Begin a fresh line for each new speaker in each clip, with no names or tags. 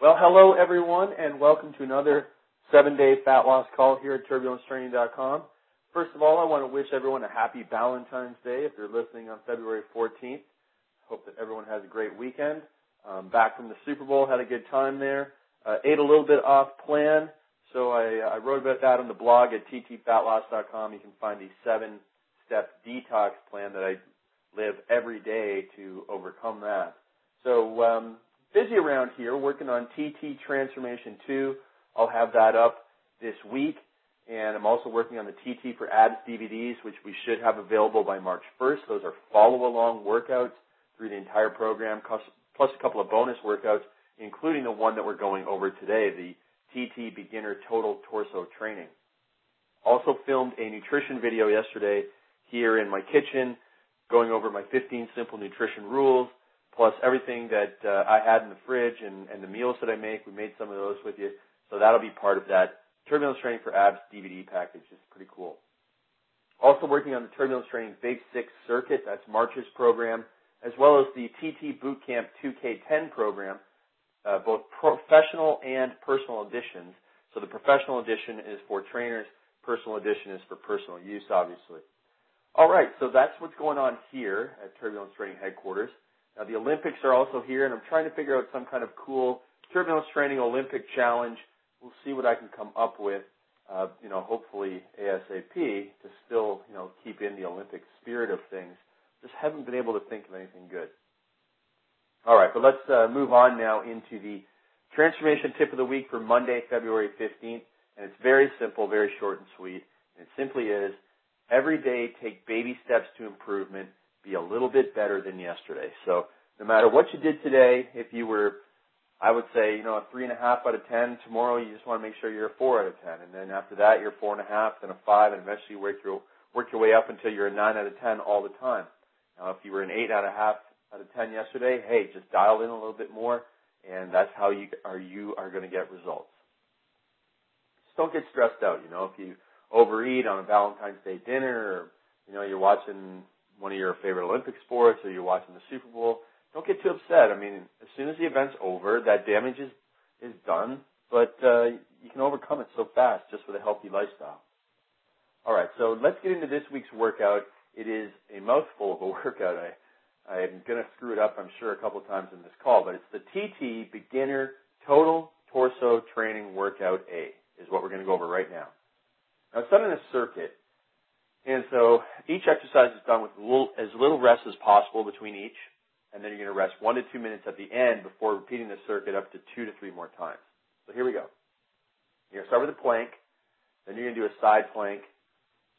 Well, hello everyone, and welcome to another seven-day fat loss call here at TurbulenceTraining.com. First of all, I want to wish everyone a happy Valentine's Day if you're listening on February 14th. Hope that everyone has a great weekend. Um, back from the Super Bowl, had a good time there. Uh, ate a little bit off plan, so I, I wrote about that on the blog at ttfatloss.com. You can find the seven-step detox plan that I live every day to overcome that. So um, busy around here, working on TT Transformation 2. I'll have that up this week. And I'm also working on the TT for Abs DVDs, which we should have available by March 1st. Those are follow-along workouts through the entire program, plus a couple of bonus workouts, including the one that we're going over today, the TT Beginner Total Torso Training. Also filmed a nutrition video yesterday here in my kitchen, going over my 15 simple nutrition rules, plus everything that uh, I had in the fridge and, and the meals that I make. We made some of those with you. So that'll be part of that Turbulence Training for Abs DVD package. It's pretty cool. Also working on the Turbulence Training Big Six Circuit. That's March's program, as well as the TT Bootcamp 2K10 program, uh, both professional and personal editions. So the professional edition is for trainers. Personal edition is for personal use, obviously. All right, so that's what's going on here at Turbulence Training headquarters. Now the Olympics are also here, and I'm trying to figure out some kind of cool turbulence training Olympic challenge. We'll see what I can come up with. Uh, you know, hopefully ASAP to still, you know, keep in the Olympic spirit of things. Just haven't been able to think of anything good. All right, but let's uh, move on now into the transformation tip of the week for Monday, February 15th, and it's very simple, very short and sweet. It simply is: every day take baby steps to improvement be a little bit better than yesterday. So no matter what you did today, if you were, I would say, you know, a three and a half out of ten, tomorrow you just want to make sure you're a four out of ten. And then after that, you're four and a half, then a five, and eventually you work your, work your way up until you're a nine out of ten all the time. Now, if you were an eight out of half out of ten yesterday, hey, just dial in a little bit more, and that's how you are you are going to get results. Just don't get stressed out. You know, if you overeat on a Valentine's Day dinner, or you know, you're watching one of your favorite Olympic sports or you're watching the Super Bowl, don't get too upset. I mean, as soon as the event's over, that damage is is done, but uh, you can overcome it so fast just with a healthy lifestyle. All right, so let's get into this week's workout. It is a mouthful of a workout. I I'm to screw it up, I'm sure, a couple times in this call, but it's the TT Beginner Total Torso Training Workout A is what we're to go over right now. Now, it's done in a circuit, and so each exercise is done with little, as little rest as possible between each, and then you're going to rest one to two minutes at the end before repeating the circuit up to two to three more times. So here we go. You're going to start with a plank, then you're going to do a side plank,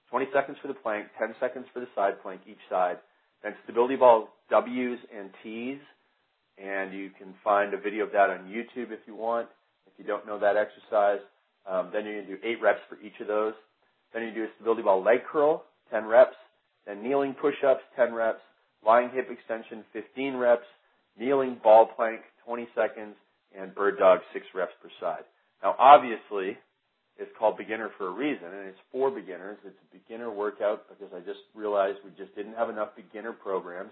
20 seconds for the plank, 10 seconds for the side plank each side, then stability ball W's and T's, and you can find a video of that on YouTube if you want. If you don't know that exercise, um, then you're going to do eight reps for each of those. Then you do a stability ball leg curl, 10 reps. Then kneeling push-ups, 10 reps. Lying hip extension, 15 reps. Kneeling ball plank, 20 seconds. And bird dog, 6 reps per side. Now, obviously, it's called beginner for a reason, and it's for beginners. It's a beginner workout because I just realized we just didn't have enough beginner programs.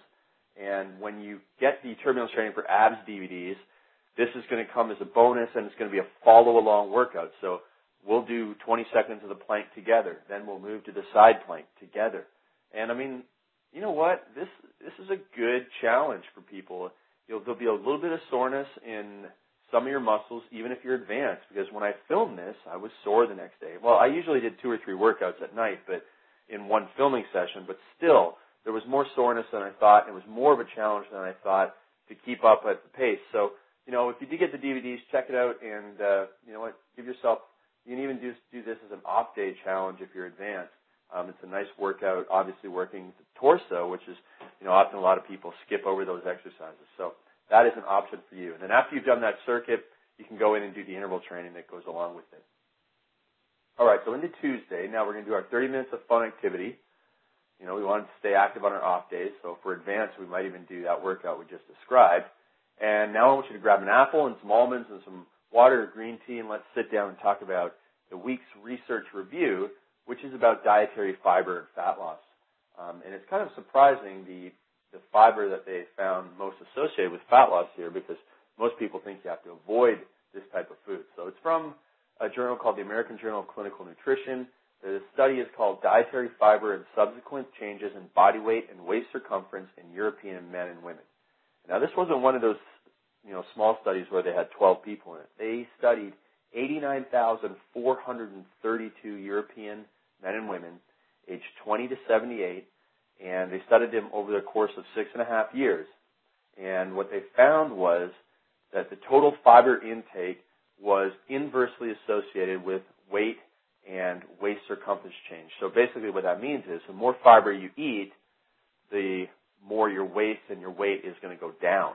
And when you get the turbulence training for abs DVDs, this is going to come as a bonus, and it's going to be a follow-along workout. So we'll do 20 seconds of the plank together. Then we'll move to the side plank together. And I mean, you know what? This this is a good challenge for people. You'll, there'll be a little bit of soreness in some of your muscles, even if you're advanced. Because when I filmed this, I was sore the next day. Well, I usually did two or three workouts at night, but in one filming session. But still, there was more soreness than I thought. It was more of a challenge than I thought to keep up at the pace. So, you know, if you do get the DVDs, check it out, and uh, you know what, give yourself you can even do, do this as an off day challenge if you're advanced. Um, it's a nice workout, obviously working the torso, which is, you know, often a lot of people skip over those exercises. So that is an option for you. And then after you've done that circuit, you can go in and do the interval training that goes along with it. All right, so into Tuesday. Now we're going to do our 30 minutes of fun activity. You know, we want to stay active on our off days. So for advanced, we might even do that workout we just described. And now I want you to grab an apple and some almonds and some water or green tea, and let's sit down and talk about the week's research review, which is about dietary fiber and fat loss. Um, and it's kind of surprising the the fiber that they found most associated with fat loss here, because most people think you have to avoid this type of food. So it's from a journal called the American Journal of Clinical Nutrition. The study is called Dietary Fiber and Subsequent Changes in Body Weight and Waist Circumference in European Men and Women. Now this wasn't one of those, you know, small studies where they had 12 people in it. They studied 89,432 European men and women aged 20 to 78, and they studied them over the course of six and a half years. And what they found was that the total fiber intake was inversely associated with weight and waist circumference change. So basically what that means is the more fiber you eat, the more your waist and your weight is going to go down.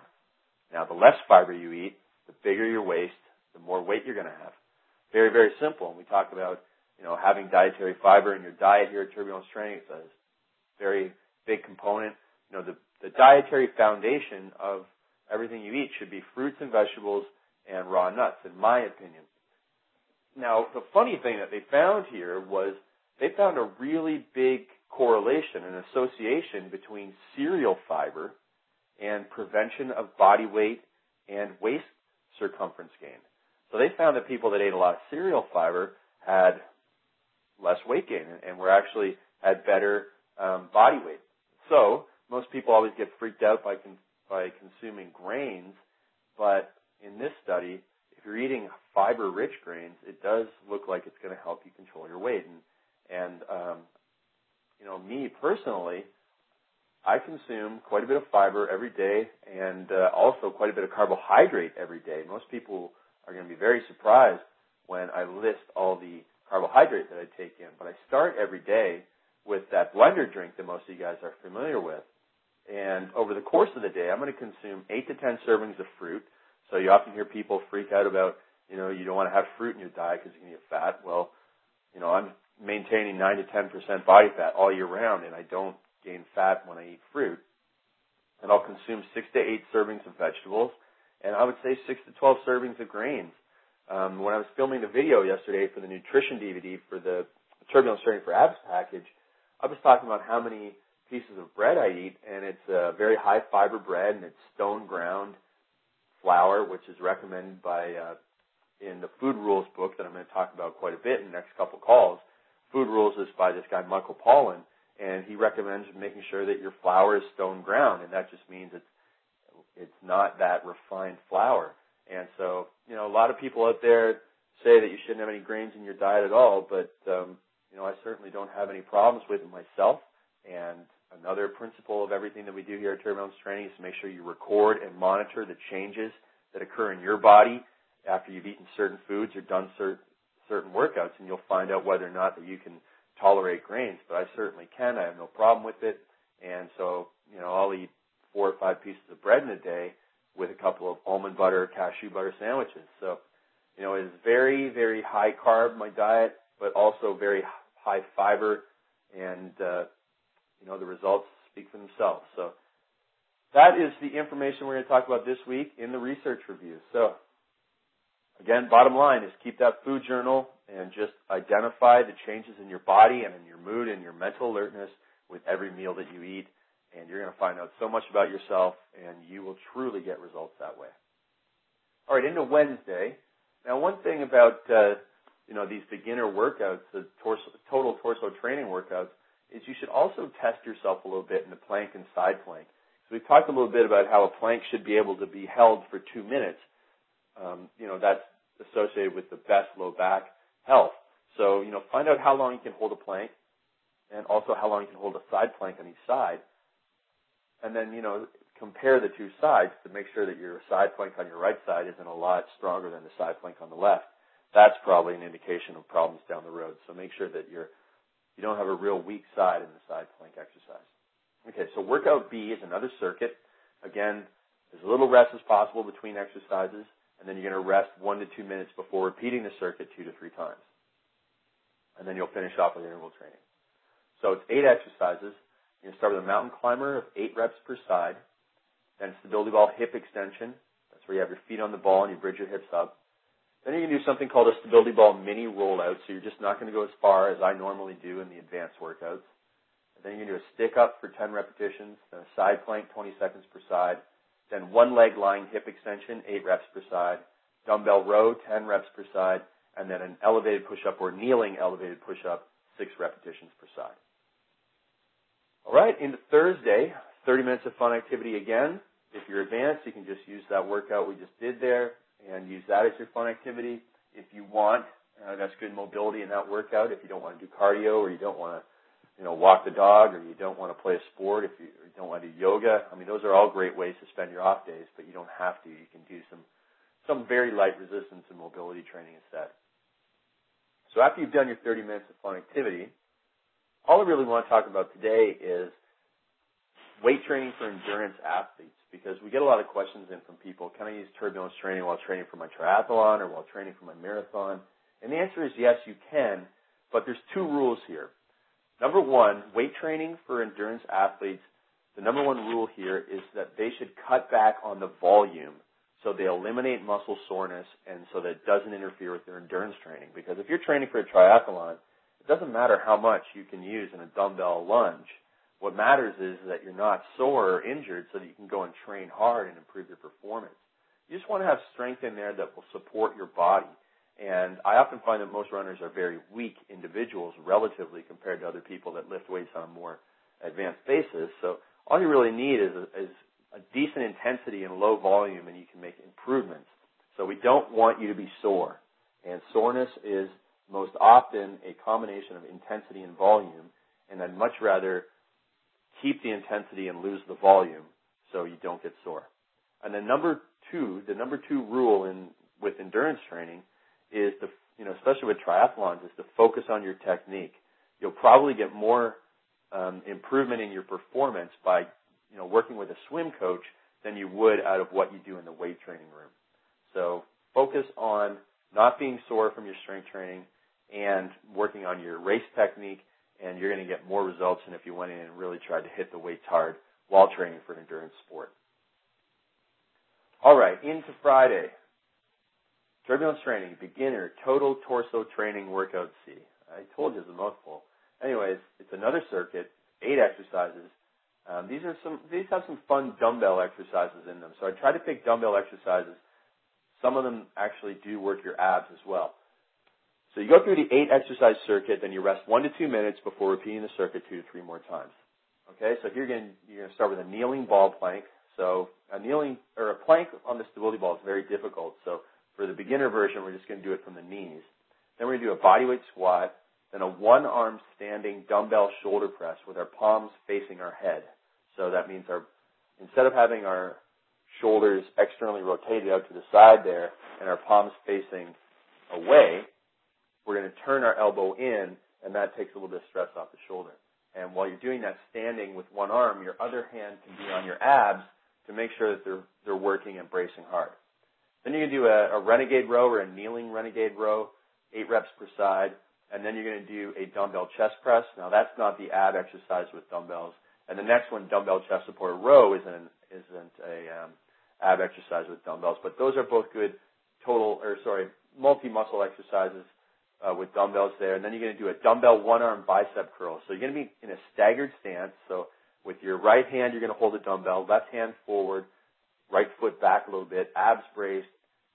Now the less fiber you eat, the bigger your waist, the more weight you're going to have. Very, very simple. And we talk about, you know, having dietary fiber in your diet here at Turbulence Training. It's a very big component. You know, the, the dietary foundation of everything you eat should be fruits and vegetables and raw nuts, in my opinion. Now, the funny thing that they found here was they found a really big correlation, an association between cereal fiber and prevention of body weight and waist circumference gain. So they found that people that ate a lot of cereal fiber had less weight gain and were actually had better um, body weight. So most people always get freaked out by con- by consuming grains, but in this study, if you're eating fiber-rich grains, it does look like it's going to help you control your weight. And and um, you know, me personally, I consume quite a bit of fiber every day, and uh, also quite a bit of carbohydrate every day. Most people are going to be very surprised when I list all the carbohydrate that I take in. But I start every day with that blender drink that most of you guys are familiar with. And over the course of the day, I'm going to consume 8 to 10 servings of fruit. So you often hear people freak out about, you know, you don't want to have fruit in your diet because you're going to get fat. Well, you know, I'm maintaining 9 to 10% body fat all year round, and I don't gain fat when I eat fruit. And I'll consume 6 to 8 servings of vegetables, and I would say 6 to 12 servings of grains. Um, when I was filming the video yesterday for the nutrition DVD for the Turbulence Training for Abs package, I was talking about how many pieces of bread I eat, and it's a very high fiber bread, and it's stone ground flour, which is recommended by uh, in the Food Rules book that I'm going to talk about quite a bit in the next couple calls. Food Rules is by this guy Michael Pollan, and he recommends making sure that your flour is stone ground, and that just means it's it's not that refined flour. And so, you know, a lot of people out there say that you shouldn't have any grains in your diet at all, but um, you know, I certainly don't have any problems with it myself. And another principle of everything that we do here at Turbulence Training is to make sure you record and monitor the changes that occur in your body after you've eaten certain foods or done certain certain workouts, and you'll find out whether or not that you can tolerate grains. But I certainly can. I have no problem with it. And so, you know, I'll eat four or five pieces of bread in a day with a couple of almond butter, cashew butter sandwiches. So, you know, it is very, very high carb, my diet, but also very high fiber, and, uh, you know, the results speak for themselves. So, that is the information we're going to talk about this week in the research review. So, again, bottom line is keep that food journal and just identify the changes in your body and in your mood and your mental alertness with every meal that you eat and you're going to find out so much about yourself, and you will truly get results that way. All right, into Wednesday. Now, one thing about uh, you know these beginner workouts, the torso, total torso training workouts, is you should also test yourself a little bit in the plank and side plank. So we've talked a little bit about how a plank should be able to be held for two minutes. Um, you know that's associated with the best low back health. So you know find out how long you can hold a plank, and also how long you can hold a side plank on each side and then you know compare the two sides to make sure that your side plank on your right side isn't a lot stronger than the side plank on the left. That's probably an indication of problems down the road. So make sure that you're you don't have a real weak side in the side plank exercise. Okay, so workout B is another circuit. Again, as little rest as possible between exercises, and then you're going to rest one to two minutes before repeating the circuit two to three times. And then you'll finish off with interval training. So it's eight exercises. You're going to start with a mountain climber of eight reps per side. Then stability ball hip extension. That's where you have your feet on the ball and you bridge your hips up. Then you can do something called a stability ball mini rollout. So you're just not going to go as far as I normally do in the advanced workouts. And then you can do a stick up for 10 repetitions, then a side plank 20 seconds per side, then one leg lying hip extension, 8 reps per side, dumbbell row, 10 reps per side, and then an elevated push-up or kneeling elevated push-up, six repetitions per side. All right, into Thursday, 30 minutes of fun activity again. If you're advanced, you can just use that workout we just did there and use that as your fun activity. If you want, uh, that's good mobility in that workout. If you don't want to do cardio or you don't want to, you know, walk the dog or you don't want to play a sport, if you, you don't want to do yoga, I mean, those are all great ways to spend your off days, but you don't have to. You can do some, some very light resistance and mobility training instead. So after you've done your 30 minutes of fun activity, all I really want to talk about today is weight training for endurance athletes because we get a lot of questions in from people. Can I use turbulence training while training for my triathlon or while training for my marathon? And the answer is yes, you can, but there's two rules here. Number one, weight training for endurance athletes, the number one rule here is that they should cut back on the volume so they eliminate muscle soreness and so that it doesn't interfere with their endurance training. Because if you're training for a triathlon, it doesn't matter how much you can use in a dumbbell lunge. What matters is that you're not sore or injured so that you can go and train hard and improve your performance. You just want to have strength in there that will support your body. And I often find that most runners are very weak individuals relatively compared to other people that lift weights on a more advanced basis. So all you really need is a, is a decent intensity and low volume and you can make improvements. So we don't want you to be sore. And soreness is most often a combination of intensity and volume, and I'd much rather keep the intensity and lose the volume so you don't get sore. And then number two, the number two rule in with endurance training is to, you know, especially with triathlons, is to focus on your technique. You'll probably get more um, improvement in your performance by, you know, working with a swim coach than you would out of what you do in the weight training room. So focus on not being sore from your strength training and working on your race technique, and you're going to get more results than if you went in and really tried to hit the weights hard while training for an endurance sport. All right, into Friday. Turbulence training, beginner, total torso training workout C. I told you it's a mouthful. Anyways, it's another circuit, eight exercises. Um, these are some. These have some fun dumbbell exercises in them. So I try to pick dumbbell exercises. Some of them actually do work your abs as well. So you go through the eight exercise circuit, then you rest one to two minutes before repeating the circuit two to three more times. Okay, so you're going you're going to start with a kneeling ball plank. So a kneeling or a plank on the stability ball is very difficult. So for the beginner version, we're just going to do it from the knees. Then we're going to do a bodyweight squat, then a one arm standing dumbbell shoulder press with our palms facing our head. So that means our instead of having our shoulders externally rotated out to the side there and our palms facing away, we're going to turn our elbow in and that takes a little bit of stress off the shoulder. And while you're doing that standing with one arm, your other hand can be on your abs to make sure that they're, they're working and bracing hard. Then you're to do a, a renegade row or a kneeling renegade row, eight reps per side. And then you're going to do a dumbbell chest press. Now that's not the ab exercise with dumbbells. And the next one, dumbbell chest support row, isn't isn't a um, ab exercise with dumbbells. But those are both good total or sorry multi muscle exercises uh, with dumbbells there. And then you're going to do a dumbbell one arm bicep curl. So you're going to be in a staggered stance. So with your right hand, you're going to hold a dumbbell, left hand forward, right foot back a little bit, abs braced,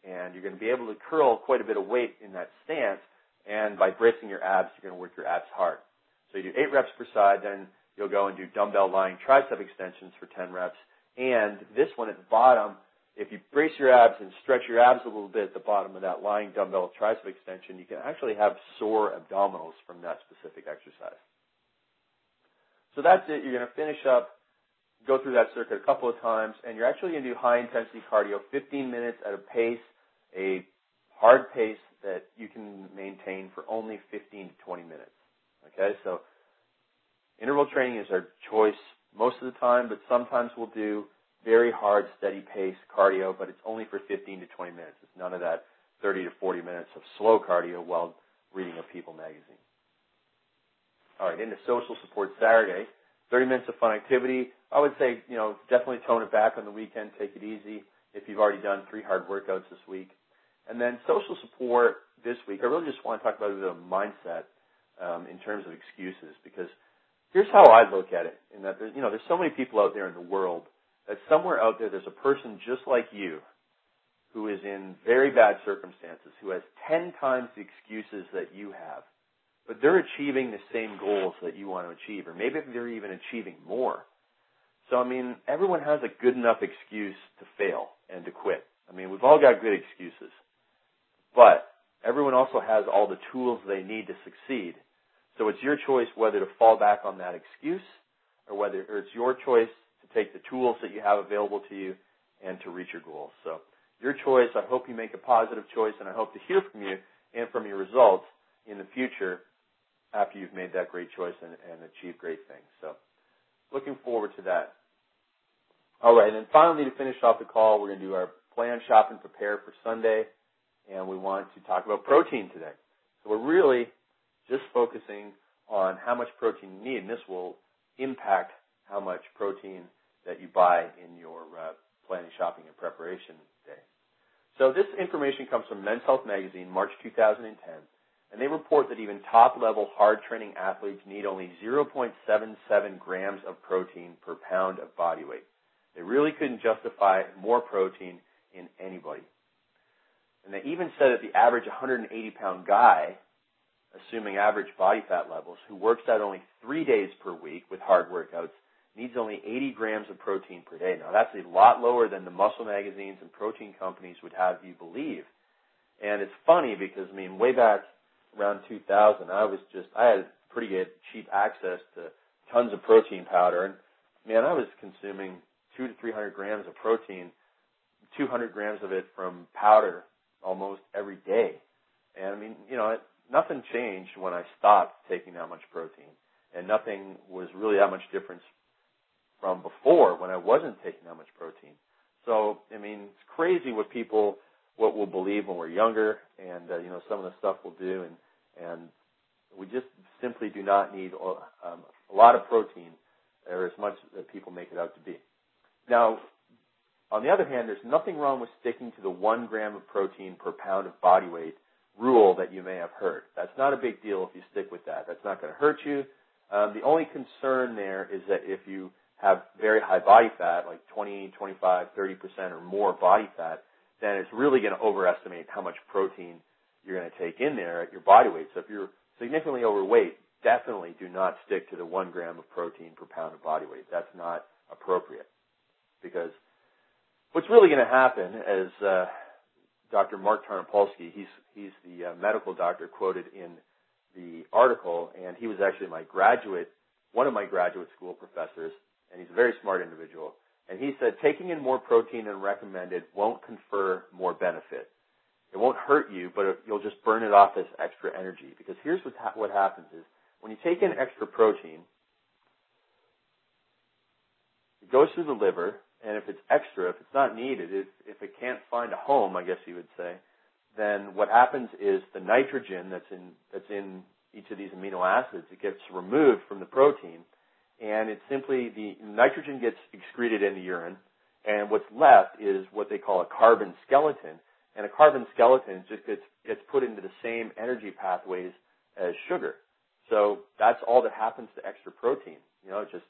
and you're going to be able to curl quite a bit of weight in that stance. And by bracing your abs, you're going to work your abs hard. So you do eight reps per side, then you'll go and do dumbbell lying tricep extensions for 10 reps. And this one at the bottom, if you brace your abs and stretch your abs a little bit at the bottom of that lying dumbbell tricep extension, you can actually have sore abdominals from that specific exercise. So that's it. You're going to finish up, go through that circuit a couple of times, and you're actually going to do high intensity cardio, 15 minutes at a pace, a hard pace that you can maintain for only 15 to 20 minutes. Okay, so interval training is our choice most of the time, but sometimes we'll do very hard, steady pace cardio, but it's only for 15 to 20 minutes. It's none of that 30 to 40 minutes of slow cardio while reading a People magazine. All right, into social support Saturday. 30 minutes of fun activity. I would say, you know, definitely tone it back on the weekend. Take it easy if you've already done three hard workouts this week. And then social support this week. I really just want to talk about the mindset um, in terms of excuses because here's how I look at it. In that, there's, you know, there's so many people out there in the world that somewhere out there there's a person just like you who is in very bad circumstances, who has 10 times the excuses that you have, but they're achieving the same goals that you want to achieve, or maybe they're even achieving more. So, I mean, everyone has a good enough excuse to fail and to quit. I mean, we've all got good excuses. But everyone also has all the tools they need to succeed. So it's your choice whether to fall back on that excuse or whether or it's your choice to take the tools that you have available to you and to reach your goals. So your choice. I hope you make a positive choice and I hope to hear from you and from your results in the future after you've made that great choice and, and achieved great things. So looking forward to that. All right, and then finally to finish off the call, we're going to do our plan, shop, and prepare for Sunday, and we want to talk about protein today. So we're really just focusing on how much protein you need, and this will impact how much protein that you buy in your uh, planning, shopping, and preparation day. So this information comes from Men's Health Magazine, March 2010, and they report that even top-level hard training athletes need only 0.77 grams of protein per pound of body weight. They really couldn't justify more protein in anybody. And they even said that the average 180 pound guy, assuming average body fat levels, who works out only three days per week with hard workouts, needs only 80 grams of protein per day. Now that's a lot lower than the muscle magazines and protein companies would have you believe. And it's funny because I mean, way back around 2000, I was just I had pretty good cheap access to tons of protein powder, and man, I was consuming two to three hundred grams of protein, two hundred grams of it from powder almost every day. And I mean, you know, it, nothing changed when I stopped taking that much protein, and nothing was really that much difference from before when I wasn't taking that much protein. So, I mean, it's crazy what people what we'll believe when we're younger, and uh, you know, some of the stuff we'll do, and and we just simply do not need um, a lot of protein or as much that people make it out to be. Now, on the other hand, there's nothing wrong with sticking to the one gram of protein per pound of body weight rule that you may have heard. That's not a big deal if you stick with that. That's not going to hurt you. Um, the only concern there is that if you have very high body fat, like 20, 25, 30% or more body fat, then it's really going to overestimate how much protein you're going to take in there at your body weight. So if you're significantly overweight, definitely do not stick to the one gram of protein per pound of body weight. That's not appropriate because what's really going to happen, as uh, Dr. Mark Tarnopolsky, he's he's the uh, medical doctor quoted in the article, and he was actually my graduate, one of my graduate school professors, and he's a very smart individual. And he said taking in more protein than recommended won't confer more benefit. It won't hurt you, but you'll just burn it off as extra energy. Because here's what, ha- what happens is when you take in extra protein, it goes through the liver, and if it's extra, if it's not needed, if, if it can't find a home, I guess you would say, then what happens is the nitrogen that's in that's in each of these amino acids it gets removed from the protein, and it's simply the nitrogen gets excreted in the urine, and what's left is what they call a carbon skeleton, and a carbon skeleton just gets gets put into the same energy pathways as sugar. So that's all that happens to extra protein. You know, just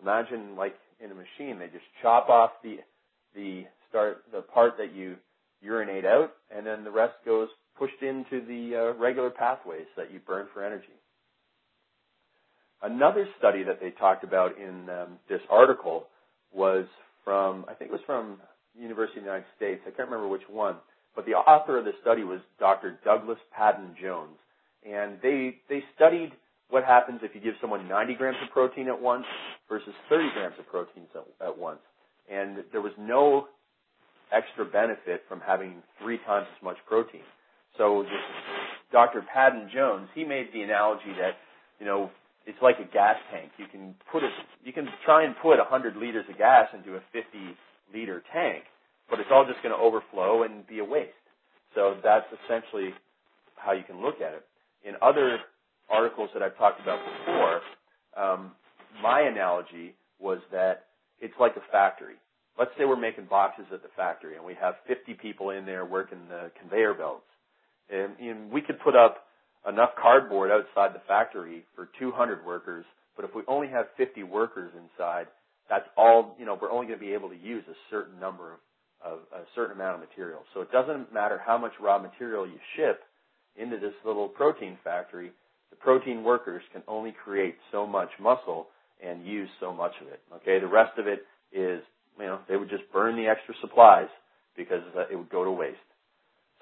imagine like in a machine, they just chop off the the start the part that you urinate out, and then the rest goes pushed into the uh, regular pathways that you burn for energy. Another study that they talked about in um, this article was from I think it was from University of the United States. I can't remember which one, but the author of the study was Dr. Douglas Paddon-Jones, and they they studied what happens if you give someone 90 grams of protein at once versus 30 grams of protein at once. And there was no extra benefit from having three times as much protein. So Dr. Paddon-Jones, he made the analogy that, you know, it's like a gas tank. You can put it, you can try and put 100 liters of gas into a 50 liter tank, but it's all just going to overflow and be a waste. So that's essentially how you can look at it. In other articles that I've talked about before, um, my analogy was that it's like a factory. Let's say we're making boxes at the factory and we have 50 people in there working the conveyor belts. And, and we could put up enough cardboard outside the factory for 200 workers, but if we only have 50 workers inside, that's all, you know, we're only going to be able to use a certain number of of a certain amount of material. So it doesn't matter how much raw material you ship into this little protein factory, the protein workers can only create so much muscle and use so much of it. Okay, the rest of it is, you know, they would just burn the extra supplies because it would go to waste.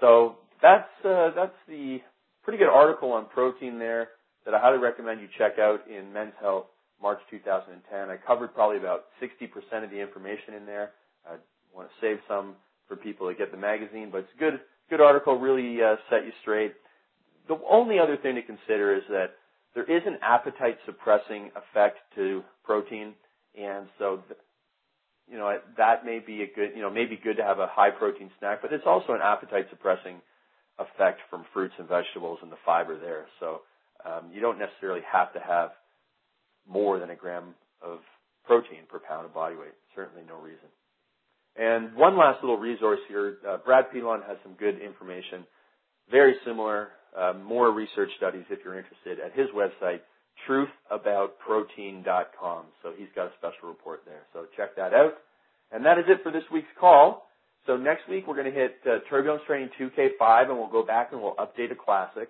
So that's uh, that's the pretty good article on protein there that I highly recommend you check out in Men's Health, March 2010. I covered probably about 60% of the information in there. I want to save some for people to get the magazine, but it's a good good article. Really uh, set you straight. The only other thing to consider is that there is an appetite suppressing effect to protein, and so you know that may be a good you know may be good to have a high protein snack, but it's also an appetite suppressing effect from fruits and vegetables and the fiber there. So um, you don't necessarily have to have more than a gram of protein per pound of body weight. Certainly no reason. And one last little resource here. Uh, Brad Pilon has some good information, very similar, more research studies if you're interested at his website, truthaboutprotein.com. So he's got a special report there. So check that out. And that is it for this week's call. So next week we're going to hit uh, Turbulence Training 2K5 and we'll go back and we'll update a classic.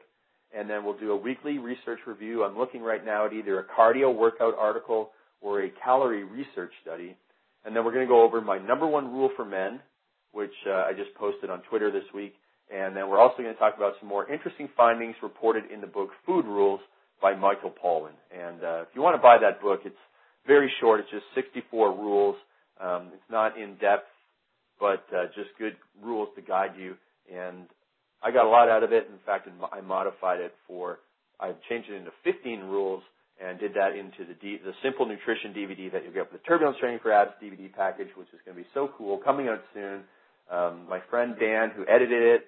And then we'll do a weekly research review. I'm looking right now at either a cardio workout article or a calorie research study. And then we're going to go over my number one rule for men, which uh, I just posted on Twitter this week. And then we're also going to talk about some more interesting findings reported in the book Food Rules by Michael Pollan. And uh, if you want to buy that book, it's very short. It's just 64 rules. Um, it's not in depth, but uh, just good rules to guide you. And I got a lot out of it. In fact, I modified it for, I changed it into 15 rules and did that into the D, the Simple Nutrition DVD that you'll get with the Turbulence Training for Abs DVD package, which is going to be so cool, coming out soon. Um, my friend Dan, who edited it,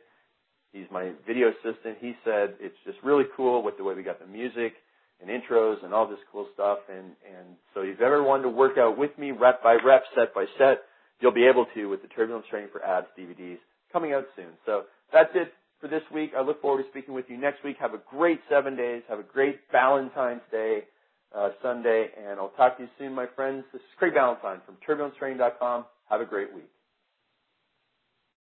he's my video assistant. He said it's just really cool with the way we got the music and intros and all this cool stuff. And and so if you've ever wanted to work out with me, rep by rep, set by set, you'll be able to with the Turbulence Training for Abs DVDs coming out soon. So that's it for this week. I look forward to speaking with you next week. Have a great seven days. Have a great Valentine's Day uh, Sunday, and I'll talk to you soon, my friends. This is Craig Ballantyne from TurbulenceTraining.com. Have a great week.